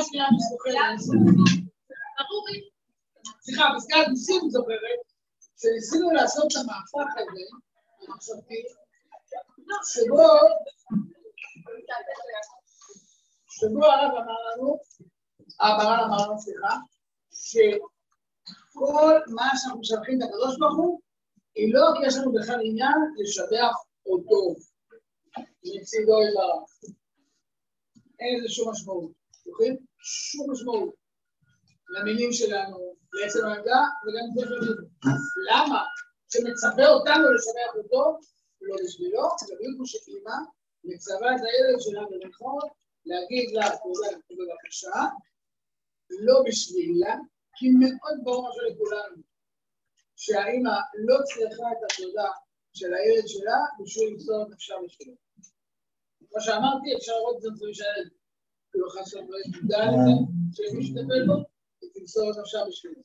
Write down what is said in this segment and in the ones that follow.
זוכרת. סליחה, פסקת ניסים זוכרת, שניסינו לעשות את המהפך הזה, שבו, שבו הרב אמר לנו, הרב אמר לנו, סליחה, שכל מה שאנחנו משבחים את הקדוש ברוך הוא, היא לא כי יש לנו בכלל עניין לשבח אותו מצידו יתברך. אין לזה שום משמעות, זוכרים? שום משמעות למילים שלנו, לעצם העמדה וגם לזה שלנו. למה? שמצווה אותנו לשבח אותו, לא בשבילו, זה בדיוק כמו שאימא מצווה את הילד שלה במירכאות להגיד לה תודה בבקשה, לא בשבילה, כי מאוד ברור משהו לכולנו, שהאימא לא צריכה את התודה של הילד שלה בשביל למסור את נפשה בשבילו. כמו שאמרתי, אפשר לראות את זה בצורה שהילד, כאילו חס ושלום לא ידע לזה, שמי שטפל בו, היא תמסור את נפשה בשבילו.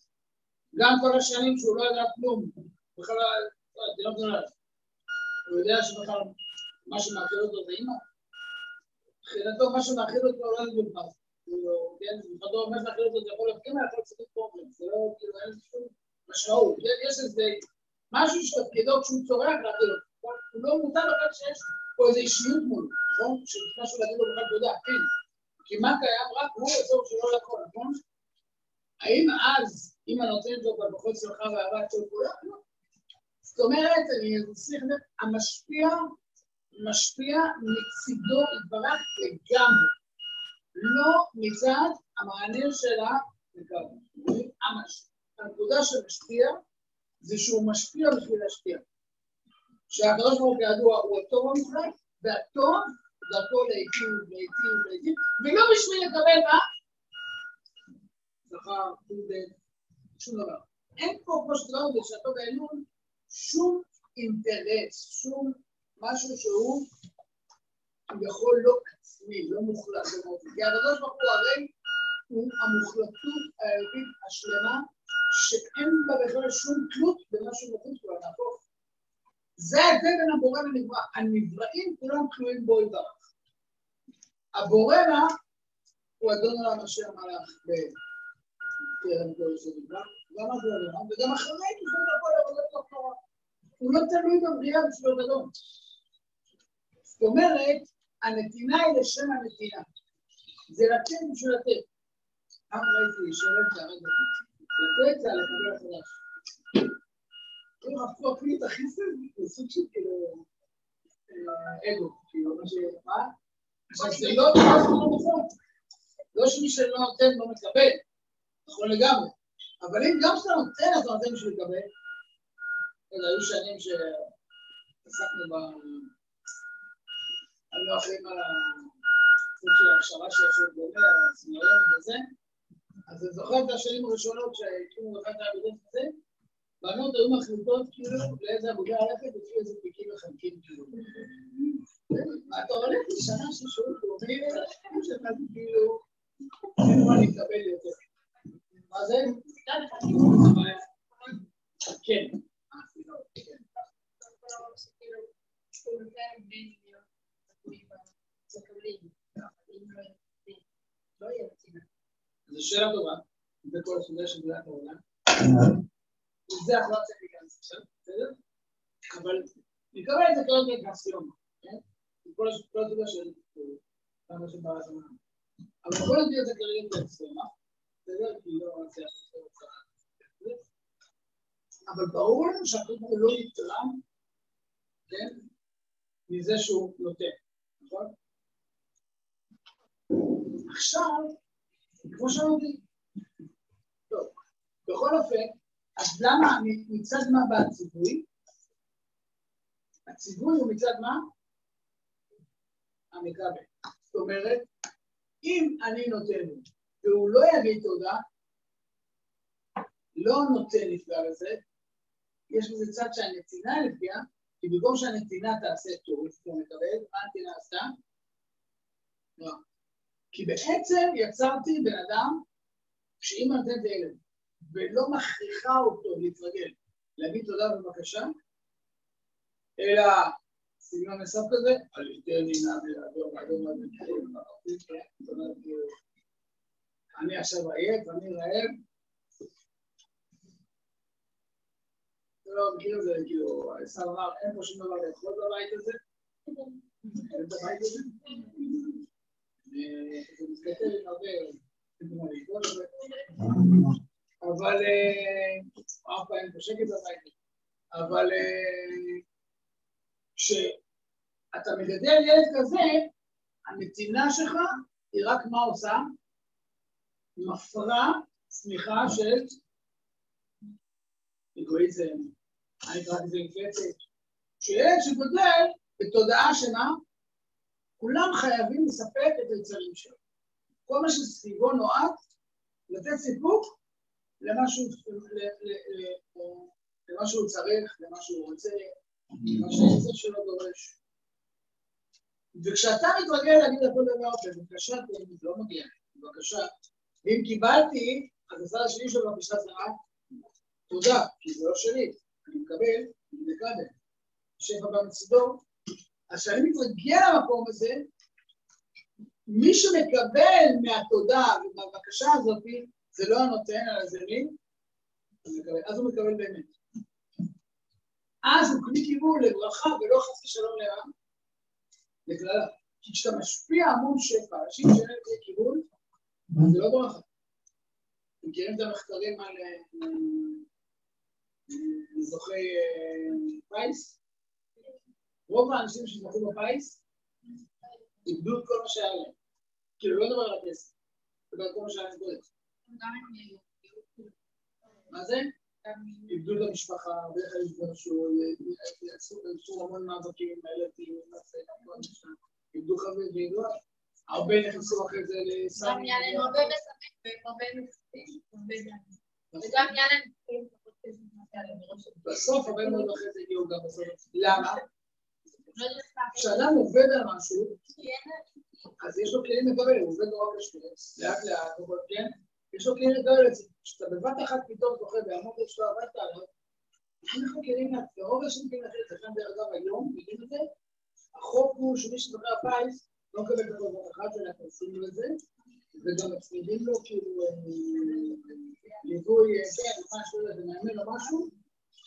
גם כל השנים שהוא לא ידע כלום, בכלל, לא תינוק נולד. הוא יודע שבכלל מה שמאכיל אותו זה אימא. מבחינתו מה שמאכיל אותו לא בכלל. כאילו, כן, מבחינתו מה שמאכיל אותו זה יכול להיות אימא, יכול להיות פרופלם, זה לא, כאילו, אין שום משמעות. יש איזה משהו שתפקידו כשהוא צורח להכיל אותו. הוא לא מודע בכלל שיש פה איזו אישיות מולו, נכון? שמשהו להגיד לו בכלל תודה, כן. כי מה קיים? רק הוא אזור שלא לכל, נכון? האם אז, אם אני נותנת לו בכוחות שלך ואהבת של כולם? לא. זאת אומרת, אני צריך לדעת, המשפיע, משפיע מצידו יתברך לגמרי, לא מצד המענה שלה לגמרי. הנקודה של משפיע זה שהוא משפיע בשביל להשפיע. שהקדוש ברוך הוא כידוע הוא הטוב המוחלט, והטוב דרכו לעיתים ולעיתים ולעיתים, ולא בשביל לקבל מה? זכר, פונדל, שום דבר. אין פה, כמו שדיברנו בשעתו בעליון, שום אינטרס, שום משהו שהוא יכול לא עצמי, לא מוחלט, לא כי הקדוש ברוך הוא הרי הוא המוחלטות האלוהית השלמה, שאין בה בכלל שום תלות במשהו מחוץ לו, נהפוך. זה ההבדל בין הבורא לנברא. הנבראים כולם תלויים בו יתברך. הבורא הוא אדון עולם אשר מלך בקרן כל שנברא, גם הבורא, וגם אחרי תוכל לבוא לעבודת התורה. הוא לא תלוי בבריאה בשביל גדול. זאת אומרת, הנתינה היא לשם הנתינה. זה לתת בשביל לתת. פעם ראיתי שואלת כרגע, לתת זה על לקבל חדש. אם הפכו אפילו את החיסן, זה סוג של כאילו אגו, כאילו מה ש... מה? עכשיו זה לא לא נכון. לא שמי שלא נותן לא מקבל, נכון לגמרי. אבל אם גם כשאתה נותן, אתה נותן בשביל לקבל. היו שנים שעסקנו ב... היינו אחראים על הסוג של ההכשרה של השוק דומה, על הסמריון וזה, אז אני זוכר את השנים הראשונות שהקימו אחת העבודות הזה, בנות היו מחליטות כאילו לאיזה עבודה ללכת לפי איזה פיקים מחלקים כאילו. אתה הולך לשנה של שירות לאומי, שאתה כאילו, אין מה להתקבל יותר. מה זה? כן. זו שאלה טובה, זה כל הסוגיה של בריאת העולם. זה אנחנו לא צריכים להיכנס עכשיו, בסדר? אבל נקבל את זה כרגע כאקסיומה, כן? כל הסוגיה של כמה שברא זמן. אבל בוא נביא את זה כרגע כאקסיומה, בסדר? כי לא נצליח אבל ברור לנו שהקדוש לא יתרם, כן? מזה שהוא נותן, נכון? עכשיו, כמו שאמרתי, טוב, בכל אופן, אז למה, מצד מה בא הציווי? הציווי הוא מצד מה? המקבל. זאת אומרת, אם אני נותן והוא לא יגיד תודה, לא נותן נפגע לזה, יש בזה צד שהנתינה נפגעה, כי במקום שהנתינה תעשה טוב, הוא מקבל, מה הנתינה עשתה? לא. כי בעצם יצרתי בן אדם שאם נותנת ילד ולא מכריחה אותו להתרגל, להגיד תודה בבקשה, אלא סגנון נוסף כזה, על יותר נינה ולאדום, אדום, אדום, אני עכשיו עייף, אני רעב. לא, מכיר את זה, כאילו, השר אמר, אין פה שום דבר לאכול בבית הזה. אין בבית הזה. זה מתכתב עם הרבה, אבל אף פעם אין פה שקט בבית. אבל כשאתה מגדל ילד כזה, הנתינה שלך היא רק מה עושה? מפרה צמיחה של אגואיזם, אני קראתי לזה מפלצת. שילד שגודל בתודעה שמה, כולם חייבים לספק את היצרים שלו. כל מה שסביבו נועד לתת סיפוק למה שהוא צריך, למה שהוא רוצה, למה שהיצר שלו דורש. וכשאתה מתרגל להגיד לכל דבר, בבקשה, לא מגיע, בבקשה, ואם קיבלתי, אז הצד השני של בבקשה זה רק תודה, כי זה לא שלי, אני מקבל, אני מקבל. שפע בא מצידו. אז כשאני מתרגל למקום הזה, מי שמקבל מהתודה ומהבקשה הזאת, זה לא הנותן, אלא זה מי? אז הוא מקבל באמת. אז הוא כלי כיוון לברכה ולא חס ושלום לרע, לכללה. כי כשאתה משפיע המון שפע, אנשים שאין להם כיוון, זה לא ברכה. אתם מכירים את המחקרים על אה, זוכי אה, פיס? רוב האנשים שזכו בפיס איבדו את כל מה שהיה להם. כאילו, לא מדבר על הכסף, על כל מה שהיה להם קודם. מה זה? איבדו את המשפחה, ואיך התגרשו, עשו המון מאבקים, הילדים, איבדו חברים. הרבה נכנסו אחרי זה לסמי. גם יאללה הרבה מספק והרבה מספק, וגם יאללה בסוף הרבה מאוד אחרי זה הגיעו גם בסוף. למה? כשאדם עובד על משהו, אז יש לו כלים לקבל, הוא עובד נורא קשה, לאט לאט, כן? יש לו את זה. כשאתה בבת אחת פתאום זוכה והמון שאתה עבדת עליו, לך כלים ורוב השנים כלים אחרת, לכן דרך אגב היום, יודעים את זה, החוק הוא שמי שזוכר הפיס, לא מקבל את הכל אחת, שאנחנו עושים לזה, וגם מצמידים לו כאילו ליווי, כן, משהו, איזה מאמן או משהו,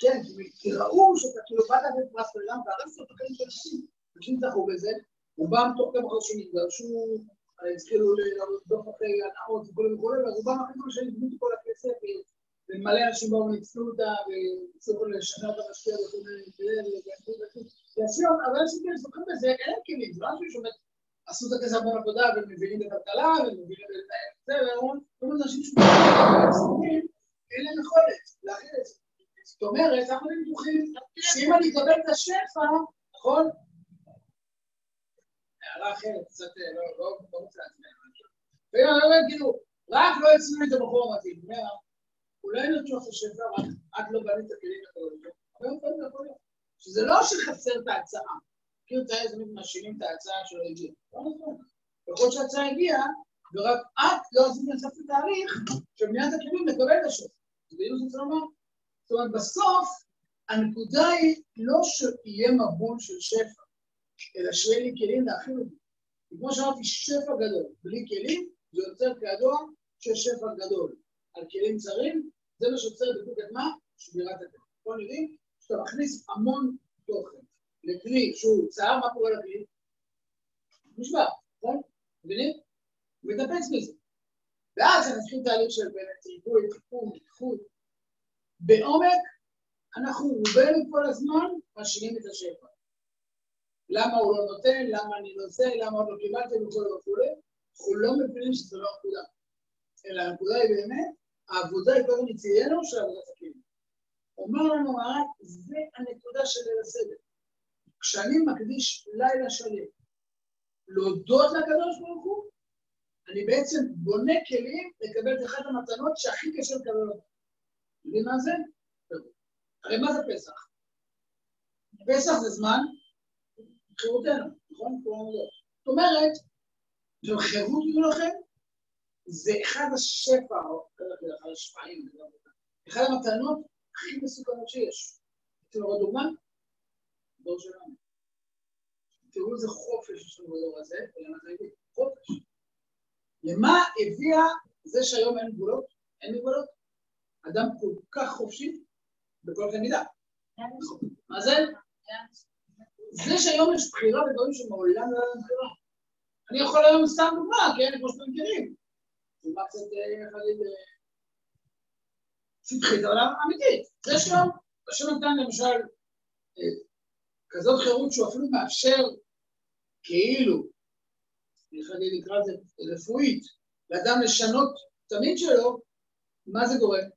כן, כי ראו שאתה כאילו באת לתת פרס לעולם והרסת את החיים של אנשים, אנשים זכו בזה, רובם תוך כמה חודשים התגרשו, התחילו לרדוף אחרי הנאות וכולי וכולי, ורובם אחרי כמה שנים גבו את כל הכסף, ומלא אנשים באו וניצלו אותה, והצליחו לשנה אותה משקיע וכל מיני כאלה, ועשו, אבל אנשים כאלה זוכרים בזה, אין להם כלים, זה לא אנשים שאומרים, עשו את הכסף המון עבודה ומבינים בכלכלה ומבינים את זה, ואומרים, אנשים שמבינים, אין להם יכולת להכין את זה. זאת אומרת, אנחנו בטוחים שאם אני אקבל את השפע, נכון? הערה אחרת, קצת לא רוצה להצביע. ואם אני אומר, כאילו, רק לא יצאו את הבחור המתאים, אומר, אולי את השפע, רק לא בנית את הכלים לקבל שזה לא שחסר את ההצעה. כאילו את זה תמיד מאשימים את ההצעה שלא הגיעה. לא נכון. יכול להיות שההצעה הגיעה, ורק את לא עשית לסף את התהליך שבניית הכלים לקבל את השפע. זה בדיוק שאני אומר. זאת אומרת, בסוף הנקודה היא לא שיהיה מבול של שפע, אלא שיהיה לי כלים להכין אותי. כמו שאמרתי, שפע גדול. בלי כלים זה יוצר כידוע שיש גדול. על כלים צרים, זה מה שיוצר בדיוק את מה? שמירת הכלים. פה נראים שאתה מכניס המון תוכן. לכלי שהוא צר, מה קורה לכלי? נשבר, נכון? מבינים? הוא מתאפס מזה. ואז אנחנו צריכים תהליך של באמת ריבוי, תיקון, איכות. בעומק, אנחנו רובנו כל הזמן משאירים את השפע. למה הוא לא נותן, למה אני לא זה, למה לא קיבלתי וכולי וכולי, אנחנו לא מבינים שזו לא הנקודה. אלא הנקודה היא באמת, העבודה היא קודם מציינו של עבודת הכלים. אומר לנו הרב, זה הנקודה של ליל הסדר. כשאני מקדיש לילה שלם להודות לקדוש ברוך הוא, אני בעצם בונה כלים לקבל את אחת המתנות שהכי קשה לקבל אותה. יודעים מה זה? הרי מה זה פסח? פסח זה זמן חירותנו, נכון? זאת אומרת, זו חירות יהיו לכם, זה אחד השפע, אחד השפעים, אחד המתנות הכי מסוכנות שיש. אתם רואים דוגמה? דור שלנו. תראו איזה חופש יש לנו בדור הזה, ולמה זה הביא? חופש. למה הביאה זה שהיום אין גבולות, אין מגבלות, אדם כל כך חופשי בכל קנה מידה. מה זה? זה שהיום יש בחירה בדברים שמעולם לא היה בחירה. אני יכול היום סתם דוגמה, כן? כמו שאתם מכירים. דוגמה קצת, איך להגיד, שטחית, אבל אמיתית. זה שם, השם נתן למשל כזאת חירות שהוא אפילו מאפשר כאילו, איך אני נקרא לזה רפואית, לאדם לשנות תמיד שלו, מה זה גורם?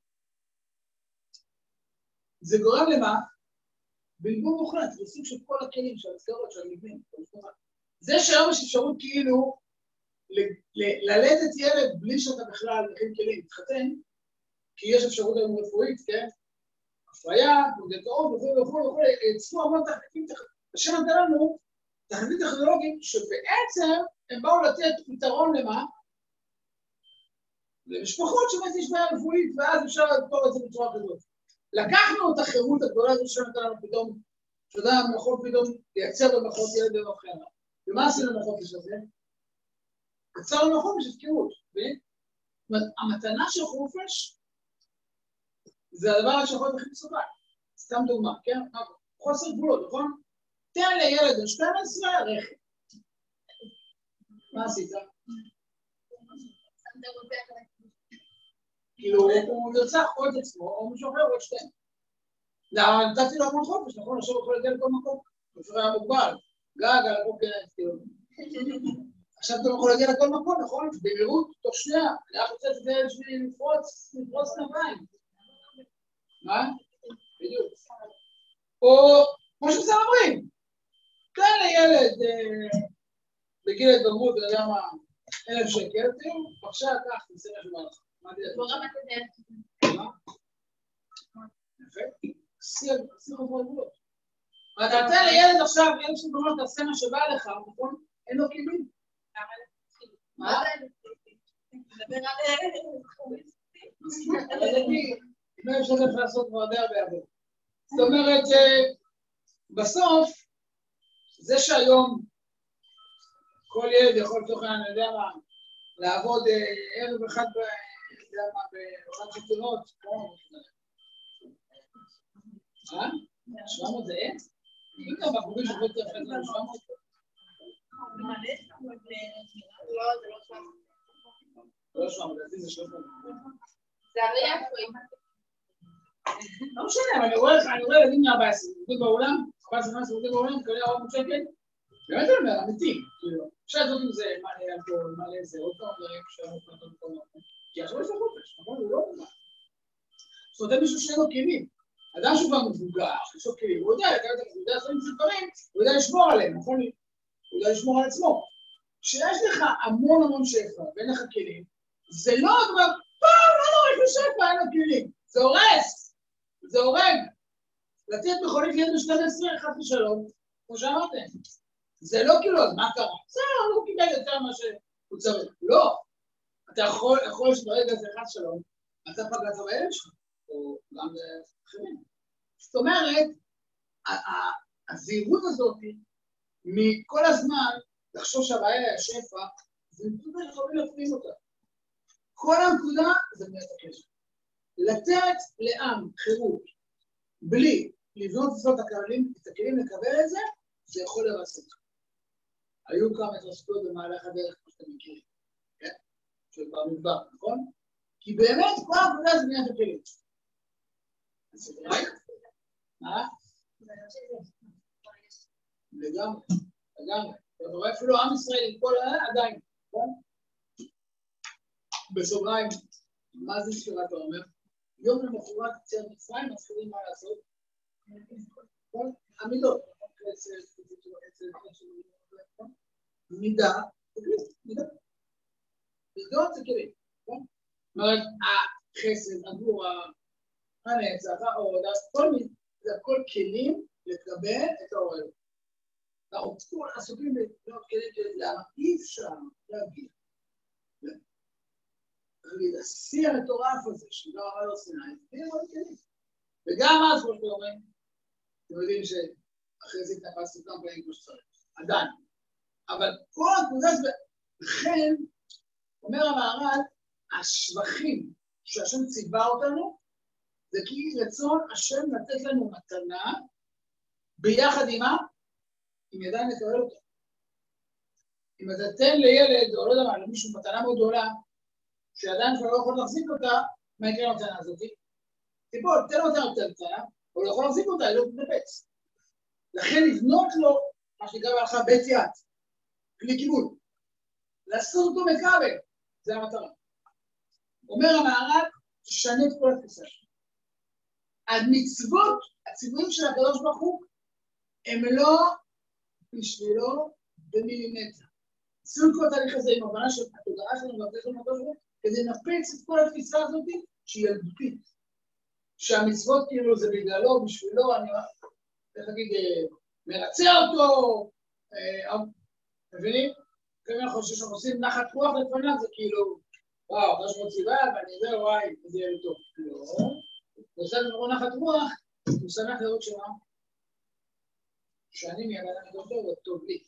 זה גורם למה? בלבול מוחלט, זה סוג של כל הכלים, של המסגרות, של המבנים. זה שהיום יש אפשרות כאילו ללדת ילד בלי שאתה בכלל מכין כלים, תתחתן, כי יש אפשרות היום רפואית, כן? הפריה, פונדקאות וכו' וכו' וכו', אצלו המון תחליטים, השם נתן לנו תחליטים טכנולוגיים שבעצם הם באו לתת פתרון למה? למשפחות שבאמת יש בעיה רפואית, ואז אפשר לפתור את זה בצורה כזאת. לקחנו את החירות הגדולה הזו שנתן לנו פתאום, שאתה יודע, יכול פתאום לייצר במחוז ילד במבחנה. ומה עשינו בחופש הזה? עצרנו בחופש הפקרות, המתנה של חופש זה הדבר שיכול להיות הכי מסובך. סתם דוגמה, כן? חוסר גבולות, נכון? תן לילד בן 12 רכב. מה עשית? כאילו, הוא נרצח או את עצמו, או מישהו אחר, או את שתיהם. נתתי לו המון חופש, נכון? עכשיו הוא יכול להגיע לכל מקום. הוא היה מוגבל. גג על הבוקר, כאילו. עכשיו אתה יכול להגיע לכל מקום, נכון? במהירות, תוך שנייה. אני רק רוצה את זה בשביל לפרוץ, לפרוץ נביים. מה? בדיוק. או כמו שזה אומרים, תן לילד בגיל ההתגברות, אתה יודע מה, אלף שקל, תראו, בבקשה, קח, תעשה משהו בהלכה. ואתה נותן לילד עכשיו, ילד שאומר, תעשה מה שבא לך, נכון? אין לו כלים. מה? זאת אומרת, בסוף, זה שהיום כל ילד יכול לצורך העניין, אני יודע מה, לעבוד ערב אחד, יודע מה, בעולם של תאונות, כמו... אה? 700 זה אין? אני יודע, בחורים שיכולים לתת לנו 700. לא 700, לדעתי זה 300. זה הרי לא משנה, אני רואה ילדים מ-14, עובדים בעולם, 14-15 עובדים בעולם, מקבלים 400 שקל, באמת אני אומר, אמיתי, כאילו, אפשר לעשות עם זה מלא אלכוהול, מלא זה, עוד פעם דברים שאנחנו יכולים לכל מקום, כי עכשיו יש לו חופש, נכון? הוא לא מובן. זאת אומרת, מישהו שאין לו כלים. אדם שהוא כבר מבוגר, יש לו כלים, הוא יודע, הוא יודע לעשות עם זה דברים, הוא יודע לשמור עליהם, נכון? הוא יודע לשמור על עצמו. כשיש לך המון המון שפע ואין לך כלים, זה לא כבר, פעם, לא נורא, יש לו שפע, אין לו כלים. זה הורס. זה הורג. לתת מכונית לילד ב-12, חס ושלום, כמו שאמרתם. זה לא כאילו, אז מה קרה? בסדר, הוא קיבל יותר ממה שהוא צריך. לא. אתה יכול, יכול שברגע זה חס ושלום, אתה פגעת בילד שלך, או גם אחרים. זאת אומרת, הזהירות הזאת, מכל הזמן לחשוב שהבעיה היא השפע, זה נקודה יכולים להפנים אותה. כל הנקודה זה בניית הקשר. לתת לעם חירות בלי לבנות את הכלים, את הכלים לקבל את זה, זה יכול לרסק. היו כמה התרסקויות במהלך הדרך, כמו שאתם מכירים, במדבר, נכון? כי באמת כל העבודה זה בניית הכלים. מה? לגמרי, לגמרי. אתה רואה אפילו עם ישראל עם כל ה... עדיין, נכון? בסוגריים, מה זה ספירת העומר? יום למחרת יציאת מצרים, מתחילים מה לעשות? המידות. מידה, מידה. מידות זה כלים, נכון? זאת אומרת, החסד, הגבורה, הנצח, העוד, כל מיני, זה הכל כלים לקבל את האוהל. אנחנו כול עסוקים בלבנות כלים, למה אי אפשר להגיע השיא המטורף הזה של לא הר סיני, תהיה מאוד כלים. וגם אז, כמו שאתם אומרים, אתם יודעים שאחרי זה התנפסנו כמה פעמים כמו שצריך, עדיין. אבל כל הנקודה לכן, אומר המהר"ל, השבחים שהשם ציווה אותנו, זה כי רצון השם לתת לנו מתנה, ביחד עם מה? עם ידיים לקבל אותה. אם אתה תן לילד, או לא יודע מה, למישהו מתנה מאוד גדולה, שעדיין כבר לא יכול להחזיק אותה, מה יקרה למתנה הזאת? תיפול, תן לו אותה קטנה, הוא לא יכול להחזיק אותה, היא לא תתנפץ. לכן לבנות לו, מה שנקרא בהלכה בית יד, כלי קיבול. לעשות אותו מכבל, זה המטרה. אומר המערב, תשנה את כל התפיסה שלך. המצוות, הציוויים של הקדוש ברוך הוא, הם לא בשבילו במילימטר. עשינו כל התהליך הזה עם הבנה של התודעה שלנו והתודעה שלנו הקדוש ברוך כדי לנפץ את כל התפיסה הזאת שהיא ילדותית. שהמצוות כאילו זה בגללו, בשבילו, אני, איך להגיד, אה, מרצה אותו, אה, מבינים? לפעמים אנחנו שאנחנו עושים נחת רוח לפניו, זה כאילו, וואו, שמות ציווה, ואני יודע, וואי, זה יהיה לי טוב. לא, ועושה לנו נחת רוח, הוא שמח לראות שמה? שאני מהבן אדם טוב, הוא טוב לי.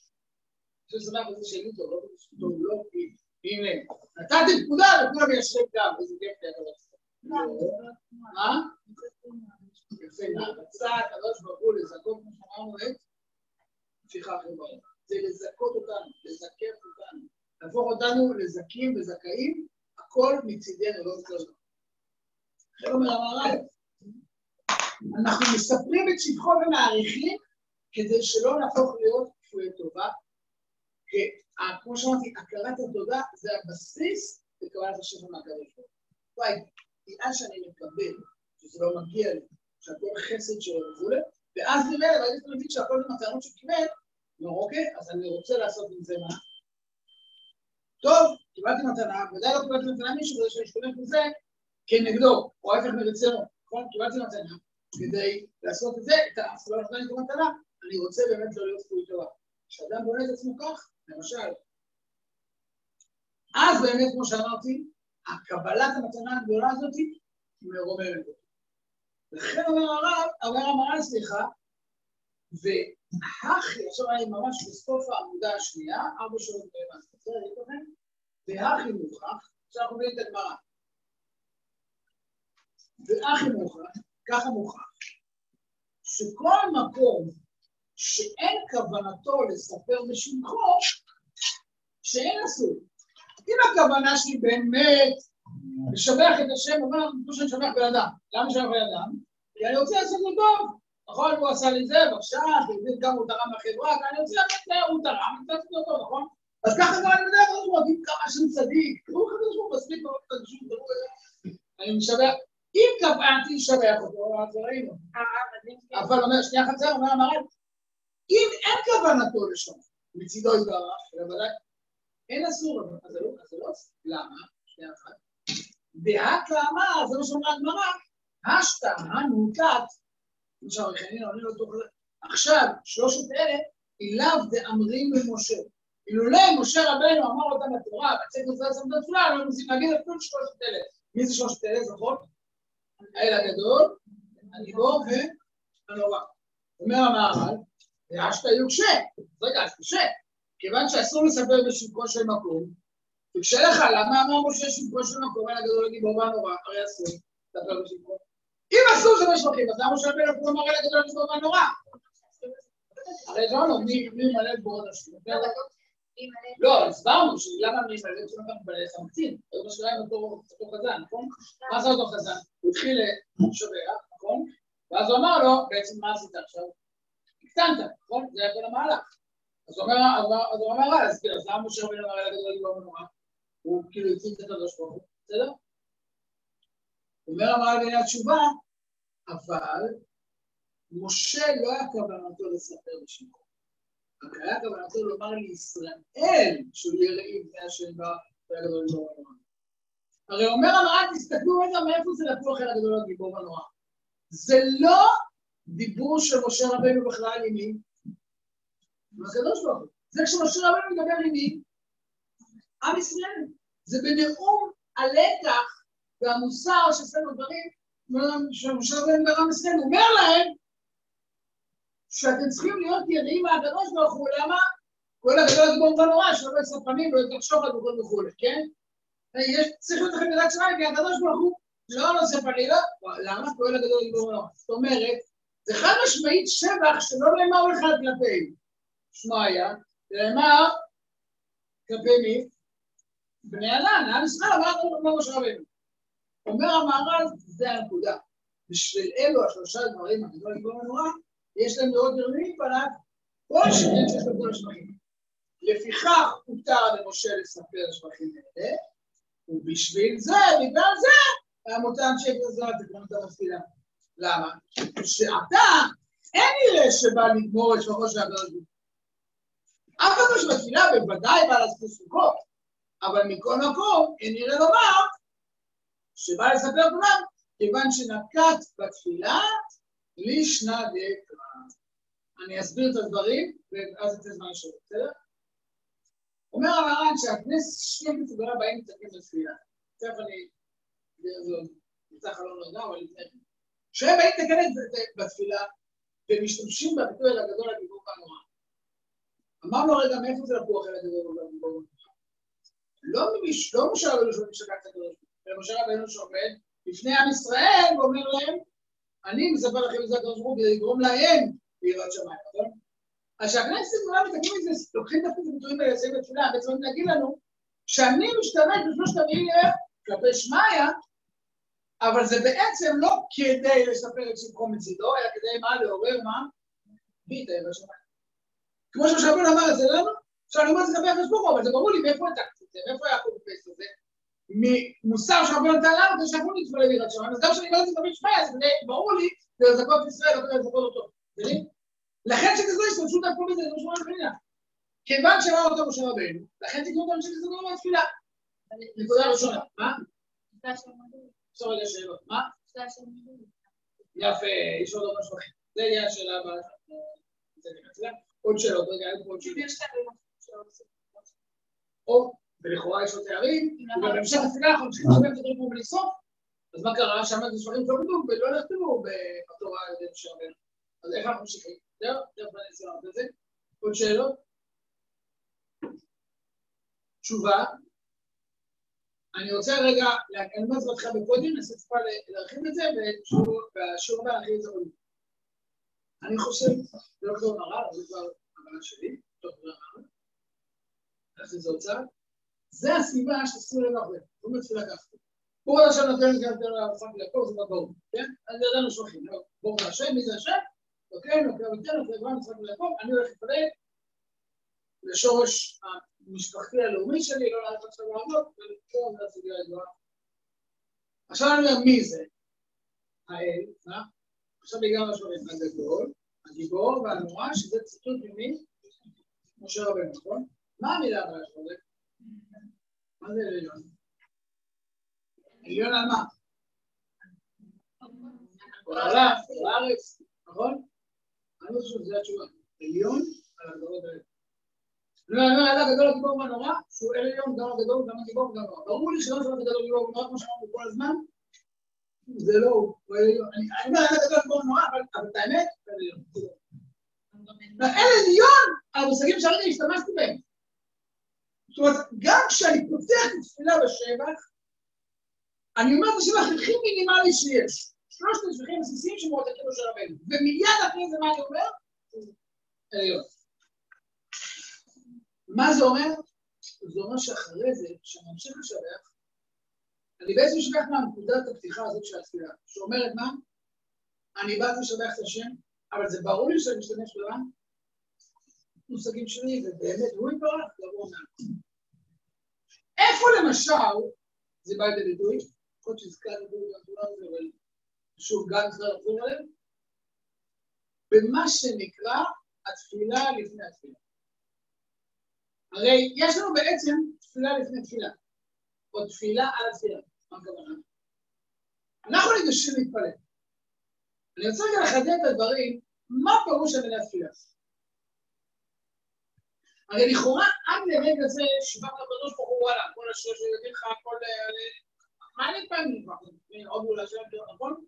אני שמח בזה שלי טוב, לא לו, לא, כי הנה, נתתי פקודה וכולם ישרים גם, איזה כיף לי אתה מה? יפה, רצה הקדוש ברוך הוא לזכות, כמו שאמרנו, את הפיכה חברה. זה לזכות אותנו, לזכף אותנו, להפוך אותנו לזכים וזכאים, הכל מצידנו, לא מצדנו. לכן אומר המהר"ל, אנחנו מספרים את שבחו ומעריכים כדי שלא נהפוך להיות כפויי טובה, כמו שאמרתי, הכרת התודה זה הבסיס לקבלת השפע מהקדוש. וואי, בגלל שאני מקבל, שזה לא מגיע לי, שהכל חסד שלו וכולי, ואז נראה, והייתי מבין שהכל עם הטענות שהוא קיבל, אומר, אוקיי, אז אני רוצה לעשות עם זה מה? טוב, קיבלתי מתנה, ודאי לא קיבלתי מתנה מישהו כדי שאני אשתמש בזה כנגדו, או ההפך מרצונו, נכון? קיבלתי מתנה כדי לעשות את זה, את הסבבה נתן לי את המתנה, אני רוצה באמת לא להיות כפוי טובה. כשאדם בונה את עצמו כך, למשל, אז באמת, כמו שאמרתי, הקבלת המתנה הגדולה הזאת מרוממת. לכן אומר הרב, אומר המר"ל, סליחה, והכי, עכשיו אני ממש בסוף העמודה השנייה, ארבע שעות בסדר, אני לכם? והכי מוכח, עכשיו אנחנו מבינים את הגמרא. והכי מוכח, ככה מוכח, שכל מקום שאין כוונתו לספר בשמחו, שאין אסור. אם הכוונה שלי באמת לשבח את השם, אומר, כמו שאני משבח בן אדם. למה משבח בן אדם? כי אני רוצה לעשות לו טוב. נכון, הוא עשה לי זה, בבקשה, אתה מבין כמה הוא תרם לחברה, אני רוצה לדעת הוא תרם, אני רוצה אותו, נכון? אז ככה גם אני יודע, אנחנו יודעים כמה שם צדיק, תראו איך שהוא מספיק מאוד קדושים, תראו. אני משבח, אם קבעתי לשבח אותו, אז ראינו. אבל אומר, שנייה אחת זה, אומר המרן, אם אין כוונתו לשם, מצידו יתברך, בוודאי, אין אסור, אז זה לא, לא למה? שנייה אחת. דעת למה, זה מה שאומרה הגמרא, השתא, הנותת, כמו שהרחמין עונים לו תוך עכשיו, שלושת אלה, אליו דאמרים למשה. אילולא משה רבנו אמר אותם בתורה, בצק ישראל סמדת תפילה, לא מנסים להגיד אפילו שלושת אלה. מי זה שלושת אלה, זכות? האל הגדול, הגיבור והנורא. אומר המהר"ל, ואשתא יוקשה. רגע, אז קשה. כיוון שאסור לספר בשבחו של מקום, וקשה לך, למה אמר משה שבחו של מקום, אל הגדול הגיבור והנורא, הרי אסור לספר בשבחו. אם אסור זה משלוחים, אז למה שווה אפילו אמר אל הגדול הגיבור והנורא? הרי לא לומדים מי מלא גבורות השם. לא, הסברנו שלמה מי מלא גבורות השם חמצין, היו בשלהם אותו חזן, נכון? מה זה אותו חזן? הוא התחיל לשבח, נכון? ואז הוא אמר לו, בעצם מה עשית עכשיו? הקטנת, נכון? זה היה כל המהלך. אז הוא אמר, אז למה משה רבינו אמר אל הגדול הגיבור והנורא? הוא כאילו הציג את הקדוש ברוך הוא, בסדר? אומר המראה בעניין התשובה, אבל משה לא היה כוונתו לספר בשמו. רק היה כוונתו לומר לישראל שהוא יהיה ראי בני השם והגדול הגיבור והנורא. הרי אומר המראה, תסתכלו רגע מאיפה זה לקוח אל הגדול הגיבור והנורא. זה לא דיבור של משה רבנו בכלל עם מי? עם הקדוש ברוך הוא. זה כשמשה רבנו מדבר עם מי? עם ישראל. זה בנאום הלקח והמוסר שעשינו דברים, שמשה עם ישראל, הוא אומר להם שאתם צריכים להיות יראים מהקדוש ברוך הוא, למה? כל הגדול הגיבור בנורא, שלא יצא פנים, לא יצא שוחד וכל וכולי, כן? יש, צריך להיות לכם יראת שמיים, כי הקדוש ברוך הוא לא נושא פנינה, למה? פועל הגדול לגמור העולם. זאת אומרת, זה חד משמעית שבח שלא נאמר לך כלפי שמעיה, נאמר כלפי מי? בני ענן, עם ישראל אמר לו משה רבינו. אומר המהר"ל, זה הנקודה. בשביל אלו השלושה דברים, הגדול לגמור הנורא, יש להם לראות ירמי פניו, כל שכן שיש לו כל השבחים. לפיכך הותר למשה לספר שבחים אלה, ובשביל זה, בגלל זה, היה מותר שקר זרת תקנות המפתילה. למה? שאתה, אין יראה שבא לגמור את שבחו של הקדוש אף אחד לא שבתפילה בוודאי בא לעשות סוכות, אבל מכל מקום אין יראה לומר שבא לספר כולם, כיוון שנקט בתפילה לישנא דקרא. אני אסביר את הדברים, ואז אתן זמן לשאול, בסדר? אומר המהר"ן שהכנסת שני מסוגלה באים לתקן בתפילה. תכף אני זה עוד, נמצא חלון נודע, אבל לפני כן. כשהם באים לתקן בתפילה, ומשתמשים בביטוי הגדול הגיבור והנורא. אמרנו רגע, מאיפה זה לקוח אל הגדול והגיבור? לא ממיש, לא משגע את הקדוש, משה רבנו שעומד לפני עם ישראל ואומר להם, אני מספר לכם את זה הקדוש ברוך הוא כדי לגרום להם ליראת שמיים, נכון? אז שהכנסת כולם מתקנים את זה, לוקחים דווקא את הביטויים האלה, לסיים בתפילה, בעצם הם להגיד לנו שאני משתמש בשלושת המילים כלפי שמעיה, אבל זה בעצם לא כדי לספר את שבחו מצידו, אלא כדי מה? לעורר מה? ביטה ירא שמיים. כמו ששרבון אמר את זה לנו, עכשיו אני אומר את זה כלפי הקדוש ברוך הוא, אבל זה ברור לי מאיפה העתקתי את זה, מאיפה היה קורא פייסט הזה? ממוסר שרבון נתן לנו, כדי שאנחנו נתפלל ליראת שמיים, אז גם כשאני אומר את זה כלפי שמעיה, זה ברור לי, זה לזכות ישראל, לא לזכות אותו. לכן שכזו השתמשו דווקא בזה, זה משמעות התפילה. כיוון שראה אותו משה רבינו, לכן תקנו אותם שכזו לא בתפילה. נקודה ראשונה, מה? עכשיו רגע שאלות, מה? יפה, יש עוד משהו אחר. זה יהיה השאלה הבאה. עוד שאלות, רגע, עוד שאלות. או, ולכאורה יש עוד תארים, ובהמשך התפילה אנחנו צריכים לשמר את הדברים פה בלי סוף, אז מה קרה? שם זה שברים שלא כתוב ולא נכתבו בתורה על ידי משה. אז איך אנחנו ממשיכים? זהו, תכף אני אעשה את זה. עוד שאלות? תשובה. אני רוצה רגע, אני אומר את זה אותך בקודים, נעשה טיפה להרחיב את זה, ובשיעור הבא נרחיב את זה עוד. אני חושב, זה לא כתוב מראה, זה כבר הבנה שלי, טוב, זה אמרנו. איך זה הוצאה? זה הסיבה לב הרבה, לא מתחילה ככה. הוא עכשיו נותן גם את הרצון ליעקב, זה ברור, כן? אז ידענו שבחים, ברור השם, מי זה השם? אוקיי, נוקע ותן, אחרי אברהם, יצחק ויעקב, אני הולך להתפלל לשורש המשפחתי הלאומי שלי, לא ללכת עכשיו לעבוד, ולפתור את הסוגיה הידועה. עכשיו אני אומר, מי זה? האל, אה? עכשיו הגענו לשורש הגדול, הגיבור והנורא, שזה ציטוט ממי? משה רבנו, נכון? מה המילה הבאה שלו? מה זה עליון? עליון על מה? בעולם, בארץ, נכון? אני לא חושב שזו התשובה. עליון על הגדולות האלה. לא, אני אומר, האלה הגדול הגיבור והנורא, שהוא אל עליון, גם הגדול, גם הגיבור וגם הנורא. ברור לי שלא את הגדול הגיבור והנורא, כמו שאמרנו כל הזמן, זה לא הוא, הוא עליון. אני אומר, הגדול הגיבור והנורא, אבל את האמת, זה עליון. אל עליון, על המושגים שהרגע השתמשתי בהם. זאת אומרת, גם כשאני פותח את תפילה בשבח, אני אומר את השבח הכי מינימלי שיש. שלושת השבחים הבסיסיים שמועתקים משה רבנו. ומיד אחרי זה מה אני אומר? עליון. מה זה אומר? זה אומר שאחרי זה, כשאני אמשיך לשבח, אני בעצם משבח מהנקודת הפתיחה הזאת של התפילה, שאומרת מה? אני באתי לשבח את השם, אבל זה ברור לי שאני משתמש במה? מושגים שלי, ובאמת הוא יתברך, לבוא מעט. איפה למשל זה בא לידי ביטוי? יכול להיות שהזכרתי את זה, אבל שוב, גם צריך לחזור עליהם, במה שנקרא התפילה לפני התפילה. הרי יש לנו בעצם תפילה לפני תפילה, או תפילה על התפילה, מה הכוונה? אנחנו ניגשים להתפלל. אני רוצה רגע לחדד את הדברים, מה פירוש המילה תפילה? הרי לכאורה עד לרגע זה שיבת הקדוש ברוך הוא וואלה, כל השיר שיודעים לך, כל... מה אני פעמים כבר? עוד אולי שם, נכון?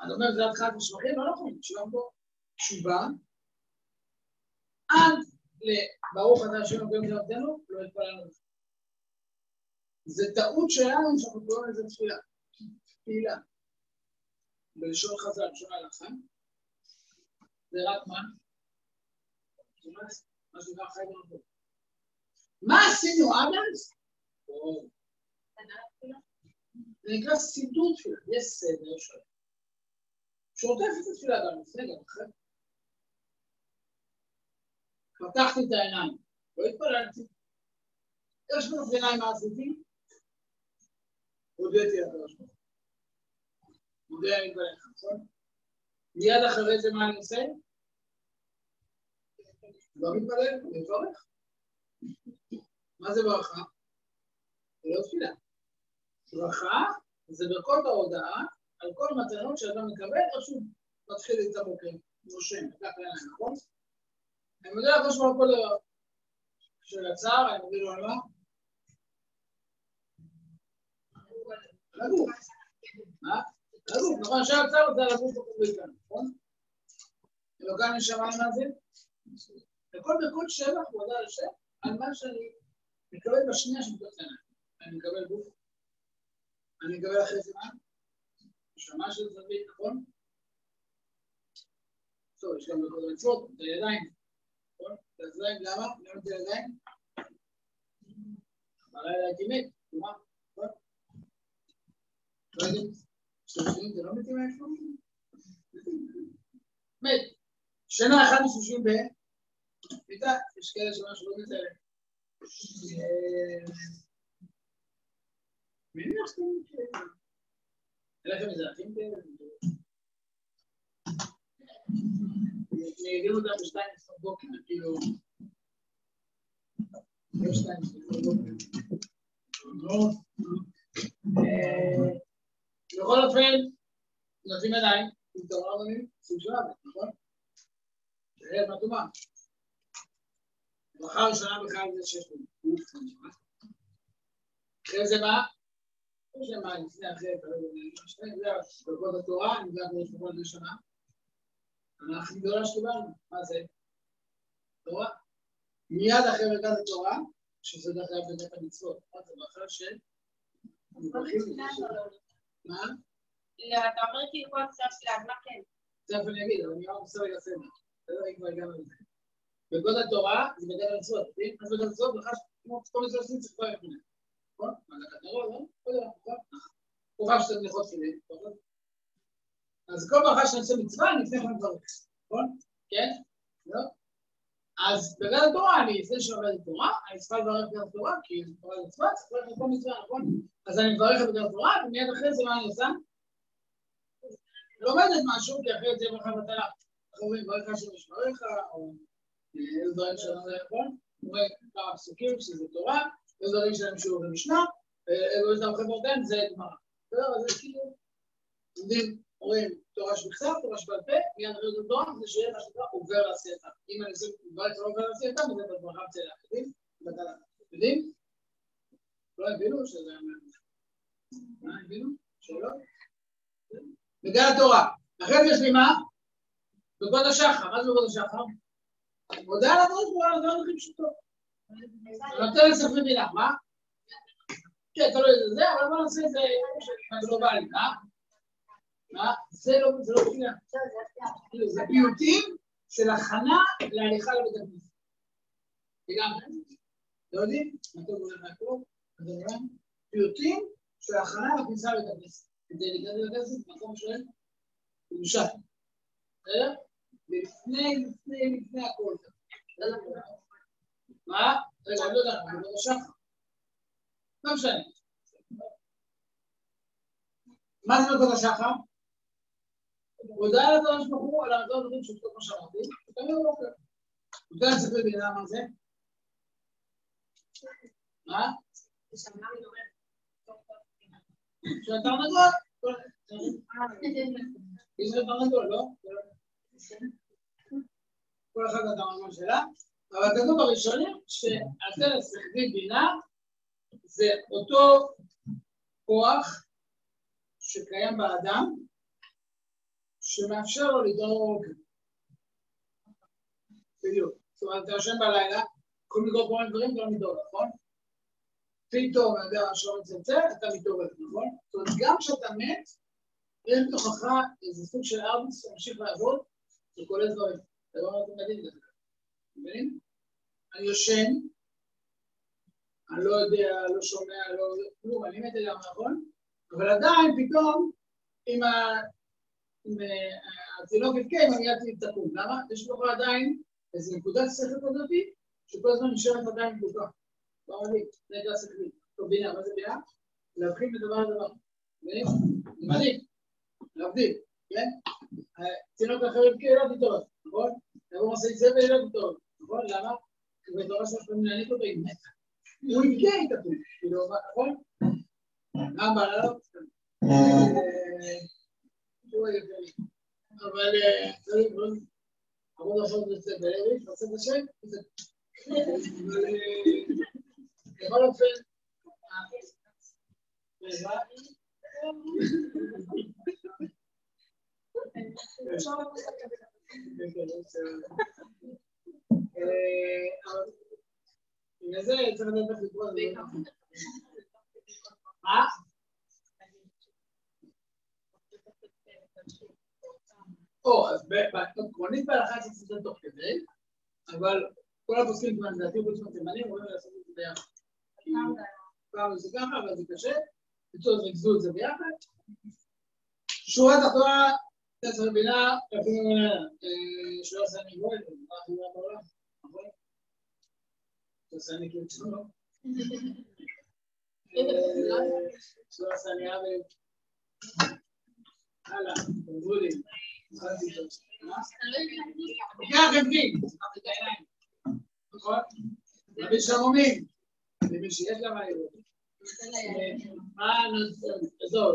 אני אומר, זה התחלת משמחים, לא נכון, שילם פה תשובה, עד לברוך אתה השם הגויים של עבדנו, לא התפללנו. זה טעות שלנו שאנחנו קוראים לזה תפילה. תפילה. בלשון חז"ל, בלשון ההלכה, זה רק מה? מה שנקרא חי ונבוא. מה עשינו עד אז? זה נקרא סידור תפילה, יש סדר שלם. שעוטף את התפילה גם לפני גם אחרי. פתחתי את העיניים, לא התפללתי. יש לי עיניים עשיתי? הודיתי הקדוש ברוך הוא. מודה אני בלך, נכון? מיד אחרי זה מה אני עושה? לא מתפלל, אני מברך. מה זה ברכה? זה לא תפילה. ברכה זה ברכות ההודעה על כל מתנות שאדם מקבל, איך שהוא מתחיל את הבוקר, נושם, לקח לעיניים, נכון? אני מודה לקדוש ברוך של הצער, אני מודה לו על מה? לגוף. מה? לגוף, נכון? שהצער זה על הגוף החובי נכון? אלוקה נשמה מה זה? וכל דקות שבח הוא הודה לשם על מה שאני מקבל בשנייה של פתוח עיניים. אני מקבל גוף, אני מקבל אחרי זה מה? נשמה של זווית, נכון? טוב, יש גם בכל מצוות, את הידיים, נכון? את הידיים, למה? למה את הידיים? בלילה הייתי מת, כלומר, נכון? לא יודעים, שלושים זה לא מתים מאיפה? מת. שנה אחת משלושים ב... מיטה, יש כאלה שמשהו לא מתאר. מי מניח שאתם מכירים? אין לכם איזה אחים כאלה? נהגים אותם בשתיים עשרה בוקר, כאילו... לא שתיים עשרה בוקר. בכל אופן, נותנים ידיים, עם תורה רבנים, סוג של נכון? זה ערב מהטומאה. ברכה ראשונה בכלל זה לנו גוף אחרי זה מה? אחרי זה מה, לפני אחרי, זה ברכות התורה, יש ברכות ראשונה. המנה הכי גדולה שקיבלנו, מה זה? תורה. מיד אחרי מרכז התורה, שזה דרך אגב באמת המצוות, זה ברכה של... מה? אתה אומר כאילו כל הצעה של האדמה כן. תכף אני אגיד, אבל אני רק עושה רגע סדר. בסדר, אם כבר הגענו לזה. בגוד התורה זה בגלל המצוות, אז בגלל המצוות בכלל כמו כל מיני עושים צריך כבר יפונה. נכון? מה זה כתרו, לא? לא יודע, נכון? חייב שאתם נכות פילים, נכון? אז כל ברכה שאני עושה מצווה, אני לפני כן מברך, נכון? כן? לא? אז בגלל התורה, אני לפני שעובד התורה, אני צריכה לברך בגלל התורה, כי זה תורה מצווה, צריך לברך בכל מצווה, נכון? אז אני מברך בגלל התורה, ומיד אחרי זה מה אני עושה? לומדת משהו, כי אחרי זה יהיה ברכה בטלה. אנחנו אומרים, ברכה של משמריך, או איזה דברים שלנו זה נכון, אומרים כמה פסוקים שזה תורה, איזה דברים שלהם שיעור במשנה, איזה דברים חברותיהם זה גמרא. בסדר? אז זה כאילו, עומדים, אומרים תורה שבכתב, תורה שבעל פה, מיד אחרי זה תורה, זה שיהיה מה שנקרא עובר לעשייתה. אם אני עושה דברים שלא עובר לעשייתה, זה בברכה אצל האחרים, בטלה. יודעים? לא הבינו שזה... מה הבינו? שאלות? בגלל התורה. אחרי זה יש לי מה? בגוד השחר. מה זה בגוד השחר? מודה על הדברים ברוך הוא, הדברים הכי פשוטות. נותן לספר מילה, מה? כן, תלוי איזה זה, אבל בוא נעשה את זה גלובלי, מה? מה? זה לא, זה לא תפילה. זה פיוטים של הכנה להליכה לבית הכנסת. לגמרי. לא יודעים? מה טוב הולך מהקרוב? פיוטים של הכנה לכניסה לבית הכנסת. כדי להיכנס לבית הכנסת במקום של קדושה. בסדר? לפני, לפני, לפני הכל. מה? רגע, אני לא יודע, אני לא יודע לא משנה. מה זה מלכות השחר? הודעה לקדוש ברוך הוא על המדעות הדברים כל מה שאמרתי, ותמיד הוא בוקר. נותן לספר בינה מה זה? מה? של התרנגול. יש לך תרנגול, לא? כל אחד התרנגול שלה. אבל כתוב בראשונים שעשרת שכבי בינה זה אותו כוח שקיים באדם, שמאפשר לו לדאוג. בדיוק. זאת אומרת, אתה יושן בלילה, יכולים לדאוג כל מיני דברים, לא לדאוג, נכון? פתאום, אני יודע, השעון מצלצל, אתה מתעורר, נכון? זאת אומרת, גם כשאתה מת, יש בתוכך איזה סוג של ארביס שממשיך לעבוד, וכל הדברים. זה לא יודעים את זה. מבינים? אני יושן, אני לא יודע, לא שומע, לא... כלום, אני מת לגמרי, נכון? אבל עדיין, פתאום, אם התינוק יבכה, אם אני מיד תקום. למה? יש לך עדיין איזו נקודת שכל כזאתי, שכל הזמן נשארת עדיין פתוחה. לא מדהים, זה נקרא שכלית. טוב, בינה, מה זה בינה? להבחין בדבר לדבר. מבינים? מדהים. להבדיל, כן? תינוק אחר יבכה, לא תתעורר, נכון? יבוא משאית זבל, לא תתעורר, נכון? למה? כי בתורה שלוש פעמים להניק אותו, היא מתה. הוא יבכה איתה פה, כאילו, נכון? בעלה לא? אבל אמור לעשות את זה בערב, לעשות את השם, אבל בכל אופן, לזה? או, אז עקרונית בהלכה צריך לעשות תוך כדי, אבל כל הפוסקים כבר לדעתי חוץ מהתימנים אומרים לעשות את זה ביחד. פעם זה ככה, אבל זה קשה, בקיצור ריכזו את זה ביחד. שורה תחתונה, צריך בינה, אפילו שלא עושה אני גואל, מה הכי גדולה בעולם, נכון? שעושה אני כאילו. שלא עושה אני עוול. הלאה, תעזרו לי. לוקח את מי? נכון? רבי שלומים, למי שיש לה לראות. מה נעזור? עזוב.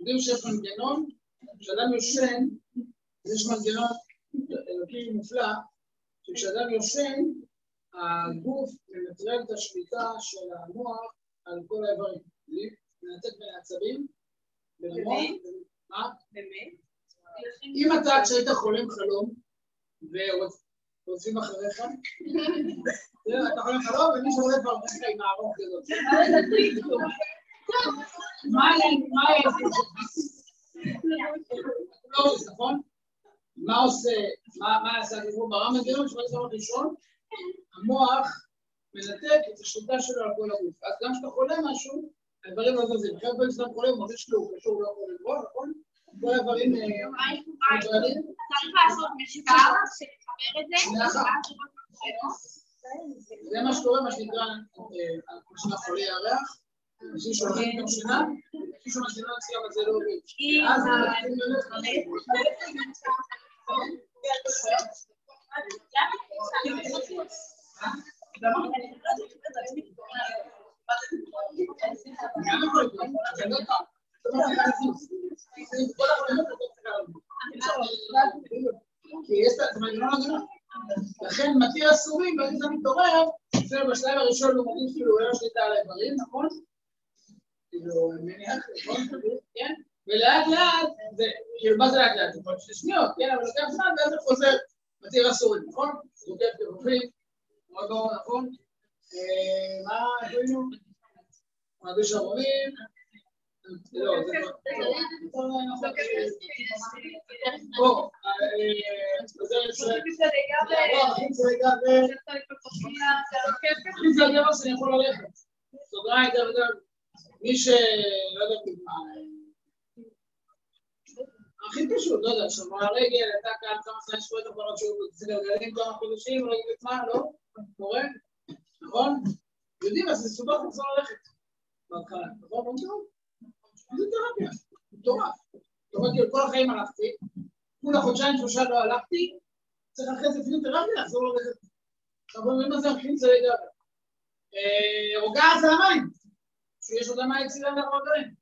יודעים שיש מנגנון, כשאדם יושן, יש מנגנון אלוקי מופלא, שכשאדם יושן, הגוף מנטרל את השליטה של המוח על כל האיברים. מנתק בין העצבים, בין המוח. מה? באמת? אם אתה כשהיית חולם חלום, ורודפים אחריך, אתה חולם חלום ומישהו רודף אחריך עם הארוך כזאת. מה יעשה לא נכון? מה עושה, מה יעשה הדיבור ברם הדיון, שבא לסבור ראשון, המוח מנתק את השליטה שלו על כל הגוף. אז גם כשאתה חולה משהו, הדברים לא זזים. אחרי פעמים שאתה חולה, הוא מרגיש שהוא קשור, לא יכול לברוא, נכון? כל הדברים... צריך לעשות משקל שתחבר את זה, זה מה שקורה, מה שנקרא, מה שנקרא חולי ירח. אנשים שהולכים גם שינה, מישהו מהשינה אצלי, אבל זה לא עובד. אז הם מתחילים ללכת. לכן מתיר אסורים, ברגע זה מתעורר, אצלנו בשלב הראשון הוא מרגיש כאילו אין לו שליטה על האיברים, נכון? כאילו, מניח, נכון? כן? ולאט לאט, זה, כאילו, מה זה לאט לאט? זה כבר שתי שניות, כן? אבל לוקח זמן, ואז זה חוזר מתיר אסורים, נכון? זה עוקב כרופאים, מאוד ברור, נכון? מה ראינו? מרגיש הרומים? זה הדבר שאני יכול ללכת. סוגריים, דרך אגב, מי שלא יודע מה... הכי פשוט, לא יודע, שברה רגל, אתה כאן כמה זמן שבועות אחרונות שהוא בכיסא גלגלים כמה חודשים, לא יודעת מה, לא? קורה? נכון? יודעים, אז זה סודר לחזור ללכת. בהתחלה, נכון? לא טוב. זה תרפיה, מטורף. זאת אומרת, כל החיים הלכתי, כולה חודשיים, שלושה לא הלכתי, צריך אחרי זה פיזיותרפיה לחזור ללכת. עכשיו אומרים מה זה הכי זה לגמרי. רוגעה זה המים, שיש עוד המים אצלי לרגליים.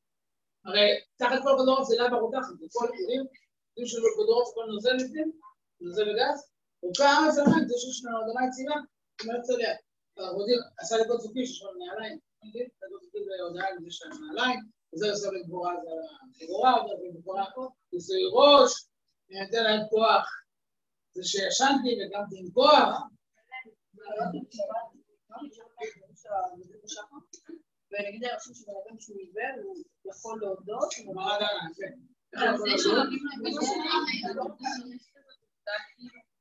הרי תחת כל כדור זה לבה רותחת, וכל יודעים, יודעים שזה כדור כל נוזל לפנים, נוזל וגז, רוקעה זה המים, זה שיש לנו אדמה יציבה, אומרת צליה. יודעים, עשה לי כל צופי שיש לנו נעליים, יודעים? כל צופי זה הודעה לזה שיש נעליים, וזה עושה לגבורה, זה הגבורה, זה לגבורה, כיסוי ראש, נותן להם כוח. זה שישנתי וקמתי עם כוח. ונגיד היה חושב שבן אדם שהוא עיוור, הוא יכול להודות, עדיין, כן.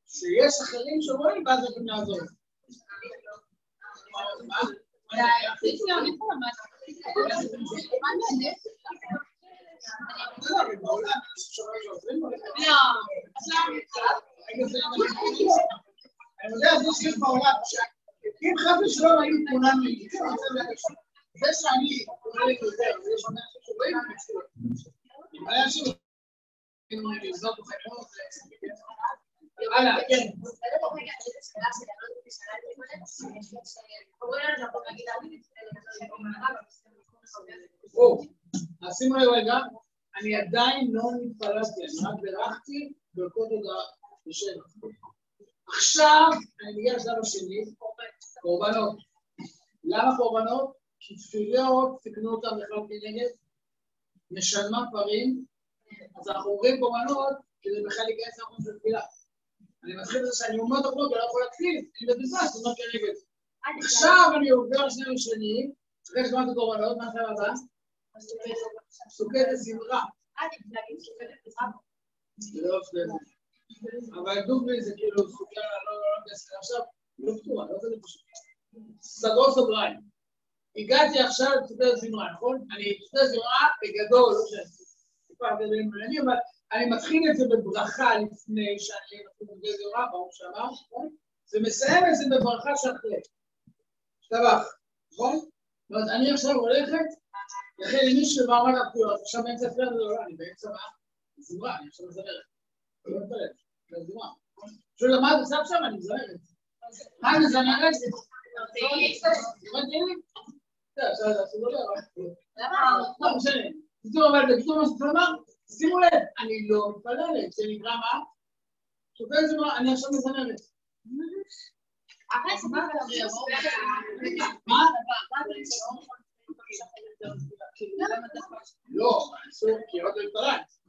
שיש אחרים שרואים ואז יכולים לעזור. מה? אני יודע, זה שיש בעולם, אם חס ושלום היו תמונה ממני, זה שאני קורא לי יותר, זה שאומר שרואים, הבעיה שלי, אם אני לזאת בחברות, הלאה, כן. אז שימו לב רגע, אני עדיין לא נתפללתי, אני רק בירכתי ברכות הודעה בשבע. עכשיו אני מגיע לשלב השני, קורבנות. למה קורבנות? כי תפילות, תקנו אותם בכלל כנגד, משלמה פרים, אז אנחנו אומרים קורבנות כדי בכלל להיכנס לחום של תפילה. אני מתחיל בזה שאני אומר את החוק ולא יכול להתחיל, אני בביזה, זאת אומרת כנגד. עכשיו אני עובר לשני ראשונים, אחרי שגמרתי קורבנות, מה אחר הבא? סוכת הזמרה. זה לא. אבל דוגמי זה כאילו סוכר, לא יודע, עכשיו, לא פתורה, לא כזה פשוט. סגור סוגריים. הגעתי עכשיו לסוכת הזמרה, נכון? אני סוכת הזמרה בגדול, לא אני מתחיל את זה בברכה לפני שאני מתחיל את זה זמרה, ברור שאמר, נכון? ומסיים את זה בברכה שאחרי. שבח, נכון? זאת אומרת, אני עכשיו הולכת, לכן אם מישהו בא אמר לפעולות, עכשיו באמצע הפרק, לא, אני באמצע מה? זמרה, אני עכשיו מזמרת. לא מתפלל, זה זמרה. את עושה עכשיו? אני מזמרת. מה את מזמרת? לא. בקיצור, אבל בקיצור מה שאתה אמר, שימו לב, אני לא מתפללת, זה נקרא מה? שופט זמרה, אני עכשיו מזמרת. מה? לא, אסור, כי עוד לא התפרץ.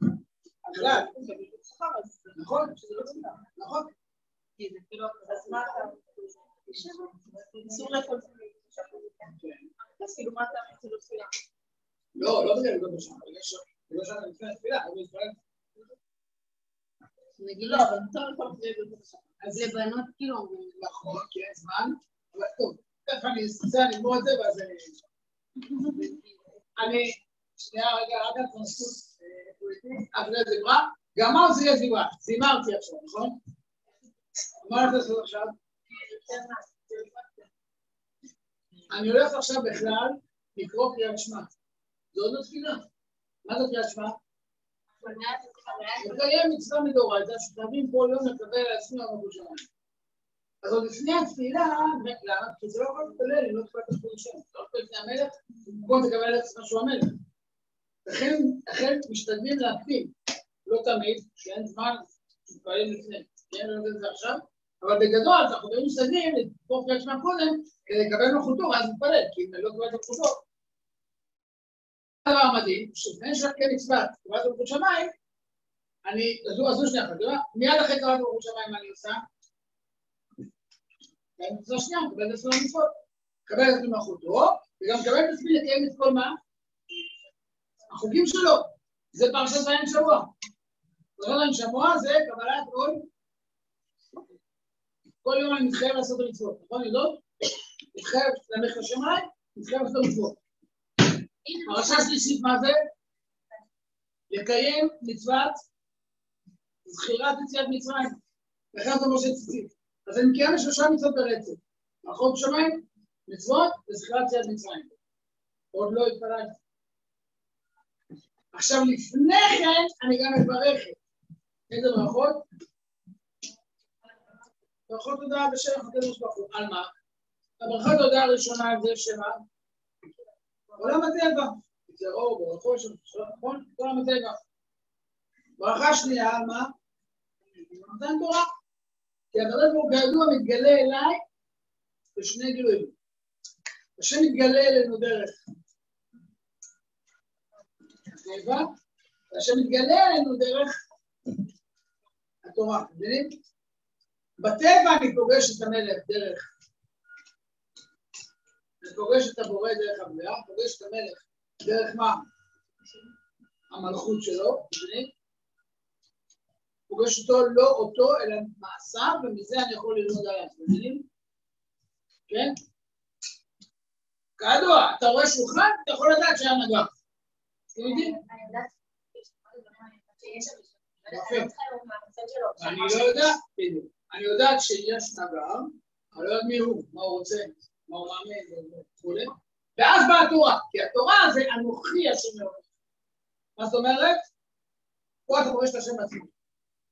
נכון, נכון. אז מה אתה... אסור לאכול אז כאילו מה אתה רוצה לתפילה? לא, לא בגלל לא בשם, בגלל שאתה לפני התפילה, אבל מתפלל. נגיד לא, אבל מותר לאכול אז לבנות כאילו. נכון, כי אין זמן, אבל טוב, תכף אני אסע לגמור את זה ואז אני... אני, שנייה רגע, רק על טרנספוס אחרי זמרה, גם מה זה יהיה זמרה? זימרתי עכשיו, נכון? מה הולך לעשות עכשיו? אני הולך עכשיו בכלל לקרוא קריאת שמע. זו עוד לא תפילה. מה זה קריאת שמע? לקיים מצווה מדאורייתא, שחייבים כל יום לקבל על עמוד שמיים. אז עוד לפני התפילה, למה? כי זה לא יכול להתפלל אם לא תפילת השם. אתה לא תפלל לפני המלך, במקום תקבל על עצמך שהוא המלך. לכן משתדלים להקפיד, לא תמיד, שאין זמן, מתפללים לפני. כן, לא יודע את זה עכשיו, אבל בגדול אנחנו תמיד משתדלים לתפור קריאת שמע קודם, כדי לקבל מלכותו, ואז נתפלל, כי אם לא קיבל את מלכותו. הדבר המדהים, שלפני שאת כן מצוות, קבלת מלכות שמיים, אני, עזבו שנייה אחת, מיד אחרי קבלת מלכות שמיים, מה אני עושה? גם מצווה שנייה, מקבל את עצמי למצוות. מקבל את עצמי מלכותו, וגם מקבל את עצמי לקיים את כל מה? החוקים שלו. זה פרשת ויין שבוע. פרשת ויין שבוע זה קבלת כל... כל יום אני מתחייב לעשות את המצוות, נכון, יודעות? מתחייב להמליך לשמיים, מתחייב לעשות את המצוות. פרשה שלישית, מה זה? לקיים מצוות זכירת יציאת מצרים. לכן זה משה ציצית. אז אני מקיים שלושה מצוות ברצף. מערכות שמיים, מצוות וזכירת יציאת מצרים. עוד לא התפללתי. עכשיו, לפני כן, אני גם מברכת. איזה ברכות? ברכות תודה בשם הקדוש ברוך הוא. על מה? הברכות תודה הראשונה זה שמה? עולם הטבע. זה אור, ברכות של נכון? עולם הטבע. ברכה שנייה, על מה? נותן תורה. כי הקדוש ברוך הוא כידוע מתגלה אליי בשני גילויים. השם מתגלה אלינו דרך טבע, והשם מתגלה אלינו דרך התורה, מבינים? בטבע אני פוגש את המלך דרך... אני פוגש את הבורא דרך הבריאה, פוגש את המלך דרך מה? המלכות שלו, מבינים? פוגש אותו לא אותו, אלא מעשיו, ומזה אני יכול ללמוד אתם מבינים? כן? כידוע, אתה רואה שולחן, אתה יכול לדעת שהיה נגח. אתם יודעים? אני לא יודע, בדיוק. אני יודעת שיש נגר, אני לא יודע מי הוא, מה הוא רוצה, מה הוא מאמין וכולי, ואז באה התורה, כי התורה זה אנוכי השם אלוהים. מה זאת אומרת? פה אתה פוגש את השם עצמו.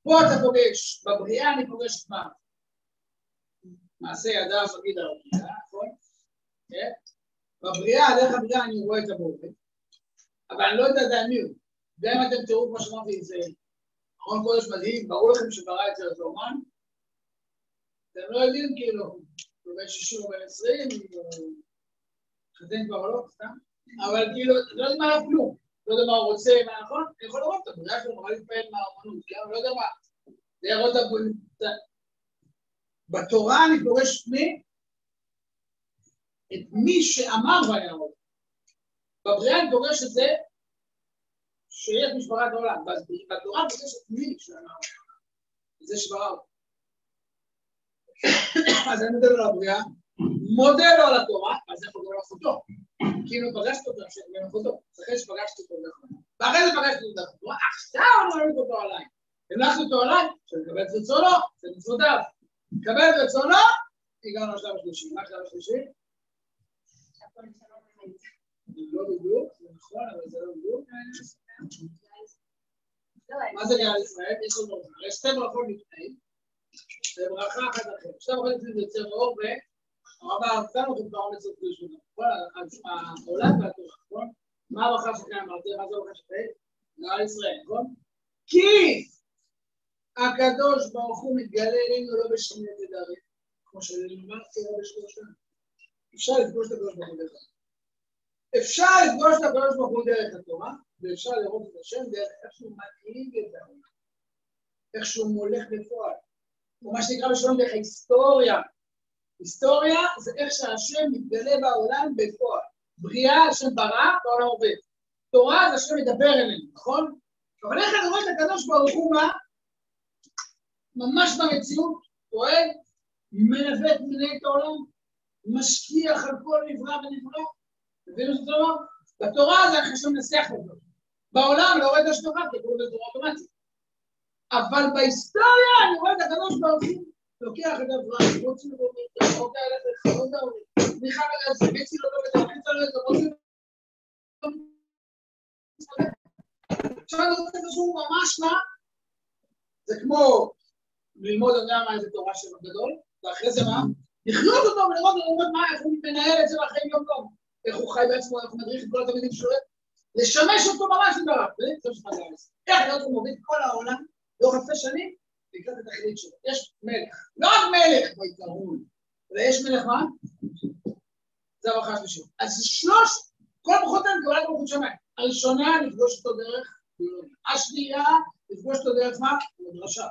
פה אתה פוגש, בבריאה אני פוגש את מה? מעשה ידיו בגיד הרביעה, נכון? כן? בבריאה, דרך הבריאה אני רואה את הבורא, אבל אני לא יודע עדיין מי הוא. גם אם אתם תראו, כמו שאמרתי, זה ארון קודש מדהים, ברור לכם שברא את זה אותו אומן, אתם לא יודעים כאילו, הוא בן 60 או בן 20, הוא חתן כבר לא, סתם, אבל כאילו, לא יודעים עליו כלום, לא יודע מה הוא רוצה, מה נכון, אני יכול לראות את הבריאה שלו, נורא להתפעל מהאמנות, כן, אבל לא יודע מה, זה יראות את בתורה אני פוגש מי? את מי שאמר ויראות. בבריאה אני פוגש את זה שיש משברת העולם, בתורה אני פוגש את מי שאמר זה שברא אותו. אז אני מודה לו על הבריאה, מודה לו על התורה, אז איך הוא לעשות אותו? כאילו פגשת אותו בנוכחותו, אז אחרי שפגשתי אותו דרך ואחרי זה פגשתי אותו התורה, עכשיו אני מוריד אותו עליי. הנחתי אותו עליי, שאני מקבל את רצונו, זה מצוותיו. מקבל את רצונו, הגענו לשלב השלישי. מה השלב השלישי? לא בדיוק, זה נכון, אבל זה לא בדיוק. מה זה גאה ישראל? יש לנו שתי ברכות לפני, וברכה אחת אחרת. שתי ברכות לפני זה יוצר אור והרבה נתן לכם את ראשונה. העולם והתורה, נכון? מה הברכה שלכם אמרתי? מה זה הברכה שלכם? גאה ישראל, נכון? כי הקדוש ברוך הוא מתגלה אלינו לא בשני תדרים, כמו שנאמרתי לא בשלושה. אפשר לפגוש את הקדוש ברוך הוא דרך אפשר לפגוש את הקדוש ברוך הוא דרך התורה, ואפשר לראות את השם דרך איך שהוא מנהיג את העולם, איך שהוא מולך בפועל, או מה שנקרא בשלום דרך ההיסטוריה. היסטוריה זה איך שהשם מתגלה בעולם בפועל. בריאה, השם ברא, בעולם עובד. תורה זה השם מדבר אלינו, נכון? אבל איך אני רואה את הקדוש ברוך הוא מה? ממש במציאות, פועל, מנווט, מנהל את העולם, משקיח על כל נברא ונברא. מבינו שזה אומר? בתורה זה איך השם מנסח אותו. בעולם לא רואה את השגחה, כי קוראים לזה אוטומטית. אבל בהיסטוריה אני רואה את הקדוש ברוך הוא לוקח את אברהם, מוציא לו את החוק האלה, חלום העולים, תמיכה על זה, מציל אותו ותרחיץ על זה, מוציא עכשיו אני רוצה שהוא ממש מה? זה כמו ללמוד, אני יודע מה, איזה תורה שלו גדול, ואחרי זה מה? לחיות אותו ולראות ולראות מה, איך הוא מנהל את זה בחיים יום יום, איך הוא חי בעצמו, איך הוא מדריך את כל התלמידים שלו, לשמש אותו ממש עושה. איך להיות הוא מוביל כל העולם, לאורך אלפי שנים, לקראת את התכלית שלו. יש מלך, לא רק מלך בעיקרון, אלא יש מלך מה? זה הברכה השלישית. אז שלוש, כל ברכות הן קבלת מלכות שמיים. הראשונה, לפגוש אותו דרך השנייה, לפגוש אותו דרך מה? מדרשה.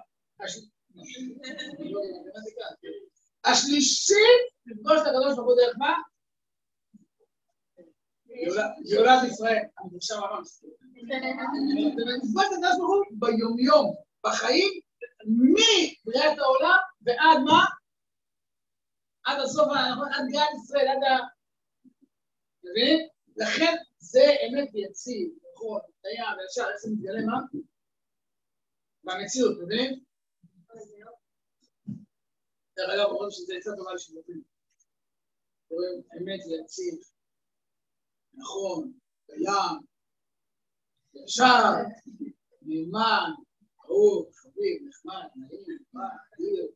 השלישית, לפגוש את הקדוש ברוך הוא דרך מה? גאולת ישראל, המדרשה ממש. לפגוש את הקדוש ברוך הוא ביומיום, בחיים, מבריאת העולם ועד מה? עד הסוף, עד גאולת ישראל, עד ה... מבין? לכן זה אמת יציב, נכון, דיין, וישר, איך זה מתגלה מה? במציאות, מבין? דרך אגב, אומרים שזה עצה טובה לשיבוטים. רואים אמת יציב, נכון, קיים, ישר, נאמן, אהוב, חביב, נחמד, נעים, נחמד, אדיר,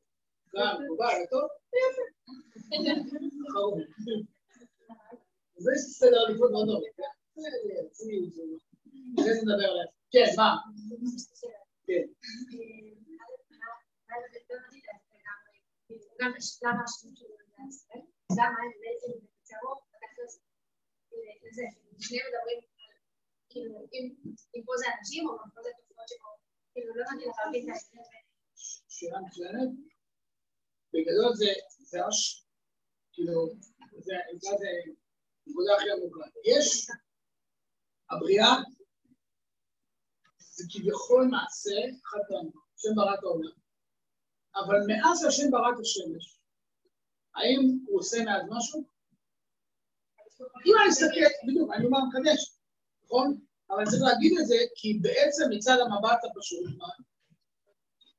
קם, מקובל, טוב, יפה. זה סדר עדיפות מאוד טוב, כן? זה נדבר עליהם. כן, מה? כן. שניהם מדברים, כאילו, אם פה זה אנשים או פה זה תופעות שקורות, שאלה מצוינת. בגדול זה, זה. כאילו, זה, נקודה הכי עמוקה. יש, הבריאה זה כביכול מעשה פעמי, השם ברא את העולם. אבל מאז שהשם ברא את השמש, האם הוא עושה מאז משהו? אם אני אסתכל, בדיוק, אני אומר מקדש, נכון? אבל צריך להגיד את זה, כי בעצם מצד המבט הפשוט, מה?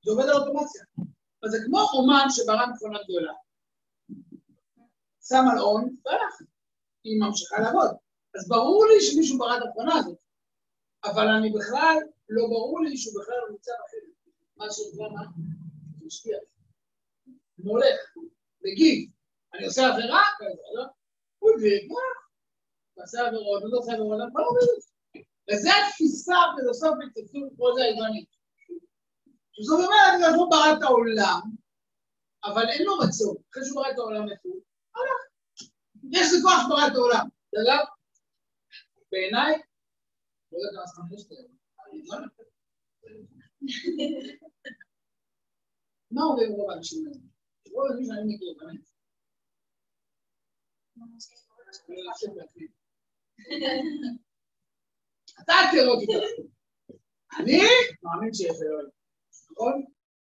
זה עובד על אוטומציה. אז זה כמו אומן שברא מכונה גדולה. שם על און, והלך. היא ממשיכה לעבוד. אז ברור לי שמישהו ברא את המכונה הזאת, אבל אני בכלל, לא ברור לי שהוא בכלל נמצא בחדר. מה שנקרא מה? זה משפיע. אני הולך, מגיב. אני עושה עבירה כזה, לא? הוא הביא, מה? ועשה עבירות, לא עושה עבירות, אני לא מבין את זה. וזו התפיסה הפילוסופית אצל פרוזה היוונית. שזאת אומרת, הקדוש ברוך ברא את העולם, אבל אין לו רצון. אחרי שהוא ברא את העולם איפה הוא? הלך. יש לי כוח שברא את העולם. בסדר? בעיניי, לא יודע כמה זמן יש לי, מה אומרים רוב האנשים האלה? רוב האנשים שאני מכיר, באמת. אתה אותי אני מאמין שיש אלוהים, נכון?